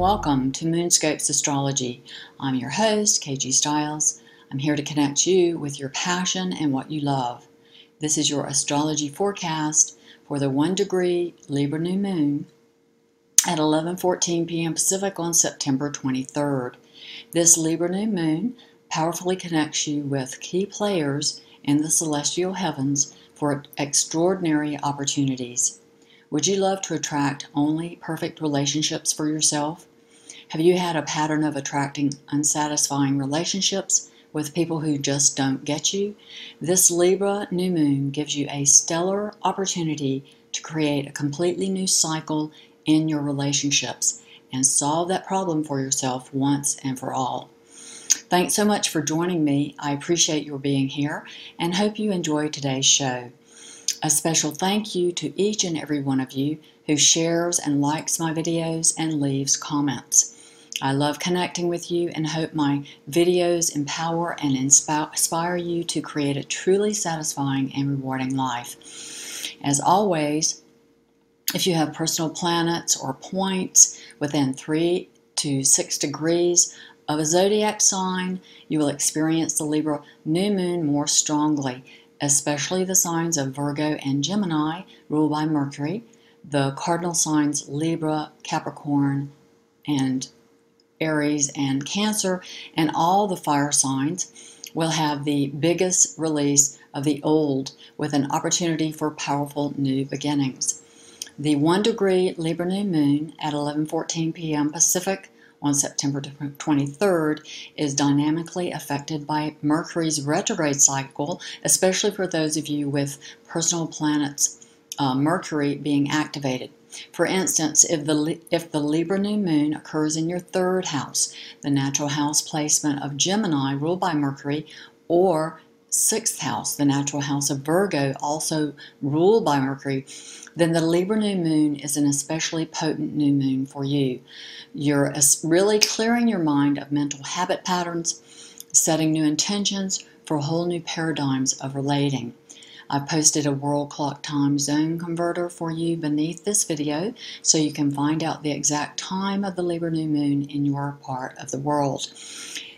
welcome to Moonscopes Astrology. I'm your host, KG Stiles. I'm here to connect you with your passion and what you love. This is your astrology forecast for the 1 degree Libra new moon at 11:14 p.m. Pacific on September 23rd. This Libra new moon powerfully connects you with key players in the celestial heavens for extraordinary opportunities. Would you love to attract only perfect relationships for yourself? Have you had a pattern of attracting unsatisfying relationships with people who just don't get you? This Libra new moon gives you a stellar opportunity to create a completely new cycle in your relationships and solve that problem for yourself once and for all. Thanks so much for joining me. I appreciate your being here and hope you enjoy today's show. A special thank you to each and every one of you who shares and likes my videos and leaves comments. I love connecting with you and hope my videos empower and inspire you to create a truly satisfying and rewarding life. As always, if you have personal planets or points within 3 to 6 degrees of a zodiac sign, you will experience the Libra new moon more strongly especially the signs of Virgo and Gemini, ruled by Mercury, the cardinal signs Libra, Capricorn, and Aries and Cancer, and all the fire signs will have the biggest release of the old with an opportunity for powerful new beginnings. The 1 degree Libra new moon at 11:14 p.m. Pacific on September 23rd is dynamically affected by Mercury's retrograde cycle, especially for those of you with personal planets uh, Mercury being activated. For instance, if the, if the Libra new moon occurs in your third house, the natural house placement of Gemini ruled by Mercury, or sixth house, the natural house of Virgo, also ruled by Mercury, then the Libra new moon is an especially potent new moon for you. You're really clearing your mind of mental habit patterns, setting new intentions for whole new paradigms of relating. I've posted a world clock time zone converter for you beneath this video so you can find out the exact time of the Libra new moon in your part of the world.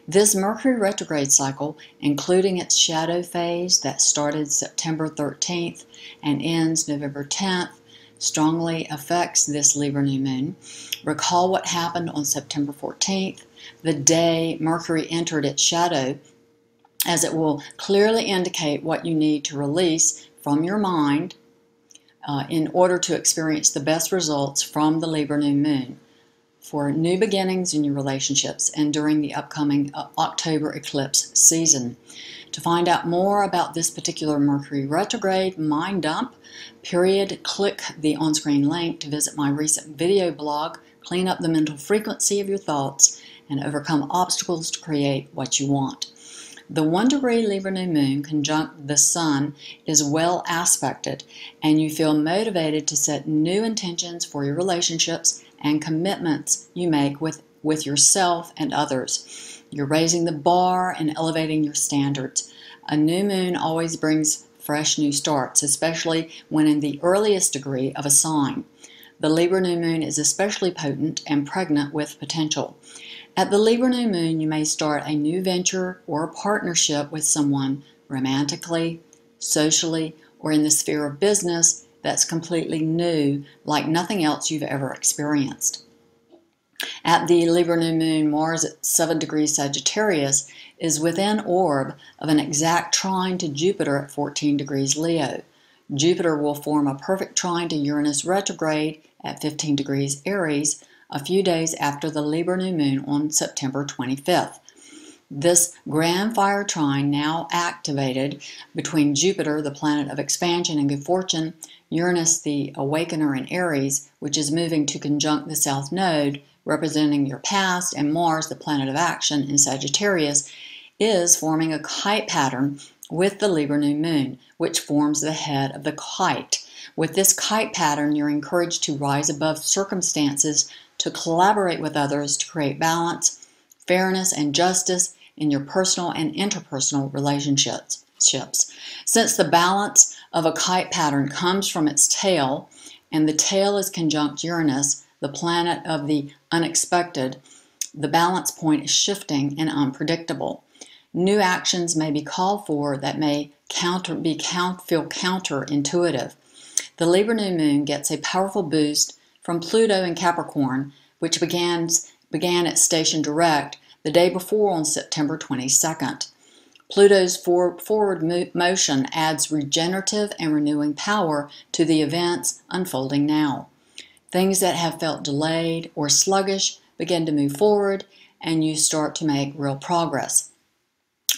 This Mercury retrograde cycle, including its shadow phase that started September 13th and ends November 10th, strongly affects this Libra new moon. Recall what happened on September 14th, the day Mercury entered its shadow, as it will clearly indicate what you need to release from your mind uh, in order to experience the best results from the Libra new moon for new beginnings in your relationships and during the upcoming uh, October eclipse season. To find out more about this particular Mercury retrograde mind dump, period, click the on screen link to visit my recent video blog, Clean Up the Mental Frequency of Your Thoughts, and Overcome Obstacles to Create What You Want. The 1 degree Libra new moon conjunct the sun is well aspected, and you feel motivated to set new intentions for your relationships and commitments you make with, with yourself and others. You're raising the bar and elevating your standards. A new moon always brings fresh new starts, especially when in the earliest degree of a sign. The Libra new moon is especially potent and pregnant with potential. At the Libra new moon, you may start a new venture or a partnership with someone romantically, socially, or in the sphere of business that's completely new, like nothing else you've ever experienced. At the Libra new moon, Mars at 7 degrees Sagittarius is within orb of an exact trine to Jupiter at 14 degrees Leo. Jupiter will form a perfect trine to Uranus retrograde at 15 degrees Aries a few days after the Libra new moon on September 25th. This grand fire trine now activated between Jupiter, the planet of expansion and good fortune, Uranus, the awakener in Aries, which is moving to conjunct the South Node, representing your past, and Mars, the planet of action in Sagittarius, is forming a kite pattern with the Libra new moon, which forms the head of the kite. With this kite pattern, you're encouraged to rise above circumstances, to collaborate with others to create balance, fairness, and justice in your personal and interpersonal relationships. Since the balance of a kite pattern comes from its tail, and the tail is conjunct Uranus, the planet of the unexpected, the balance point is shifting and unpredictable. New actions may be called for that may counter be count feel counterintuitive. The Libra new moon gets a powerful boost from Pluto in Capricorn, which begins began at station direct the day before on September 22nd. Pluto's forward motion adds regenerative and renewing power to the events unfolding now. Things that have felt delayed or sluggish begin to move forward, and you start to make real progress.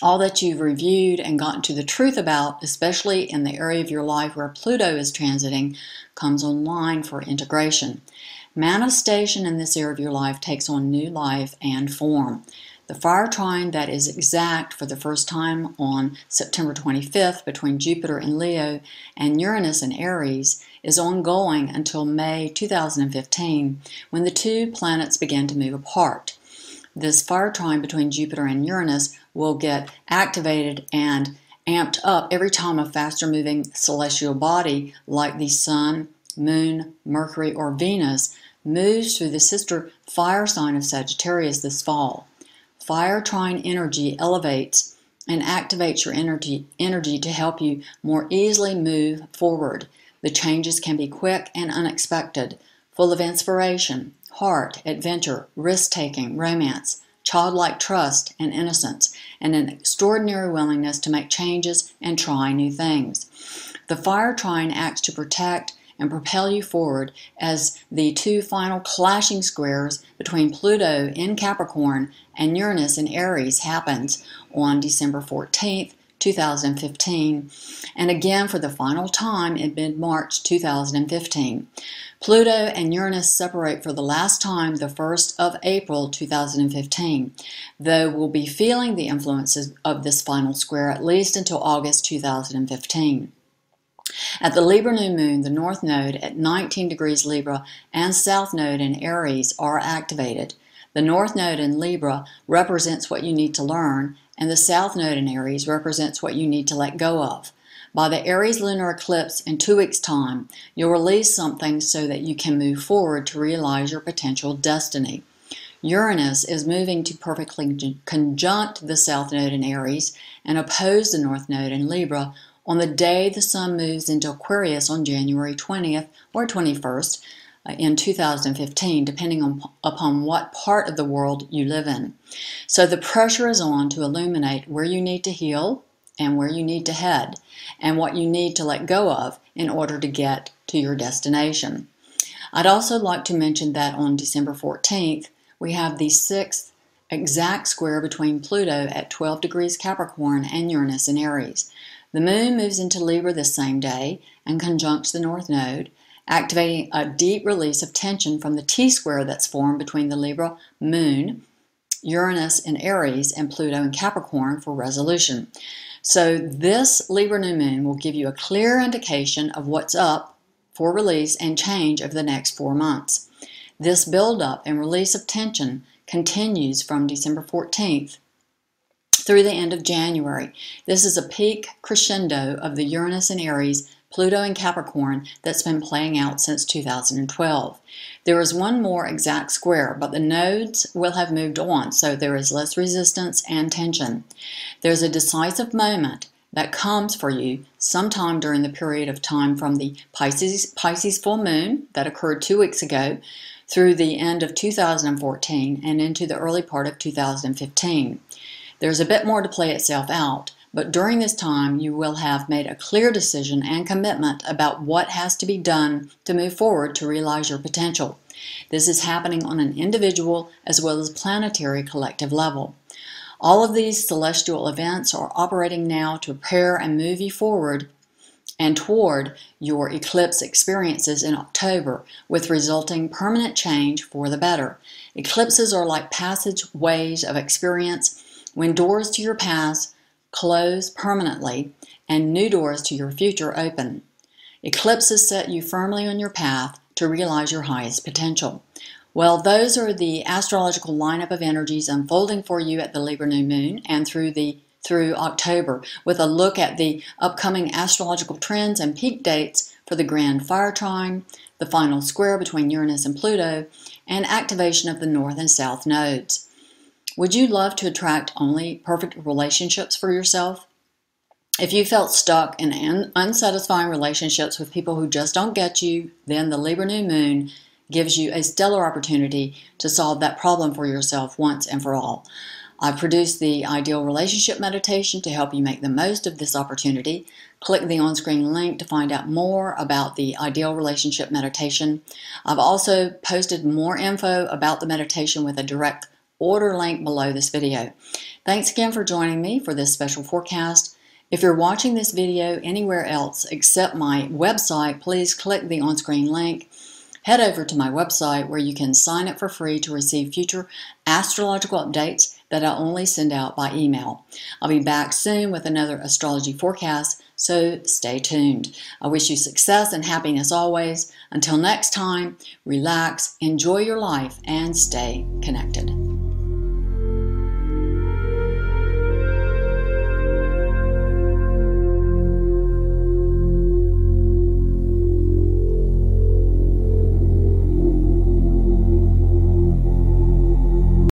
All that you've reviewed and gotten to the truth about, especially in the area of your life where Pluto is transiting, comes online for integration. Manifestation in this area of your life takes on new life and form. The fire trine that is exact for the first time on September 25th between Jupiter and Leo and Uranus and Aries is ongoing until May 2015 when the two planets begin to move apart. This fire trine between Jupiter and Uranus will get activated and amped up every time a faster moving celestial body like the Sun, Moon, Mercury, or Venus moves through the sister fire sign of Sagittarius this fall. Fire trine energy elevates and activates your energy, energy to help you more easily move forward. The changes can be quick and unexpected, full of inspiration, heart, adventure, risk taking, romance, childlike trust and innocence, and an extraordinary willingness to make changes and try new things. The fire trine acts to protect and propel you forward as the two final clashing squares between Pluto in Capricorn and Uranus in Aries happens on December 14th, 2015, and again for the final time in mid March 2015. Pluto and Uranus separate for the last time the 1st of April 2015, though we'll be feeling the influences of this final square at least until August 2015. At the Libra new moon, the North Node at 19 degrees Libra and South Node in Aries are activated. The North Node in Libra represents what you need to learn, and the South Node in Aries represents what you need to let go of. By the Aries lunar eclipse in two weeks' time, you'll release something so that you can move forward to realize your potential destiny. Uranus is moving to perfectly conjunct the South Node in Aries and oppose the North Node in Libra on the day the Sun moves into Aquarius on January 20th or 21st uh, in 2015, depending on, upon what part of the world you live in. So the pressure is on to illuminate where you need to heal and where you need to head and what you need to let go of in order to get to your destination. I'd also like to mention that on December 14th, we have the sixth exact square between Pluto at 12 degrees Capricorn and Uranus in Aries. The moon moves into Libra the same day and conjuncts the North Node, activating a deep release of tension from the T square that's formed between the Libra moon, Uranus in Aries, and Pluto in Capricorn for resolution. So, this Libra new moon will give you a clear indication of what's up for release and change over the next four months. This build-up and release of tension continues from December 14th through the end of January. This is a peak crescendo of the Uranus and Aries, Pluto and Capricorn that's been playing out since 2012. There is one more exact square, but the nodes will have moved on, so there is less resistance and tension. There's a decisive moment that comes for you sometime during the period of time from the Pisces, Pisces full moon that occurred two weeks ago through the end of 2014 and into the early part of 2015. There's a bit more to play itself out, but during this time you will have made a clear decision and commitment about what has to be done to move forward to realize your potential. This is happening on an individual as well as planetary collective level. All of these celestial events are operating now to prepare and move you forward and toward your eclipse experiences in October with resulting permanent change for the better. Eclipses are like passageways of experience when doors to your past close permanently and new doors to your future open. Eclipses set you firmly on your path to realize your highest potential. Well, those are the astrological lineup of energies unfolding for you at the Libra new moon and through the through October with a look at the upcoming astrological trends and peak dates for the grand fire trine, the final square between Uranus and Pluto, and activation of the north and south nodes. Would you love to attract only perfect relationships for yourself? If you felt stuck in un- unsatisfying relationships with people who just don't get you, then the Libra new moon gives you a stellar opportunity to solve that problem for yourself once and for all. I've produced the Ideal Relationship Meditation to help you make the most of this opportunity. Click the on screen link to find out more about the Ideal Relationship Meditation. I've also posted more info about the meditation with a direct order link below this video. Thanks again for joining me for this special forecast. If you're watching this video anywhere else except my website, please click the on screen link head over to my website where you can sign up for free to receive future astrological updates that I only send out by email. I'll be back soon with another astrology forecast, so stay tuned. I wish you success and happiness always. Until next time, relax, enjoy your life, and stay connected.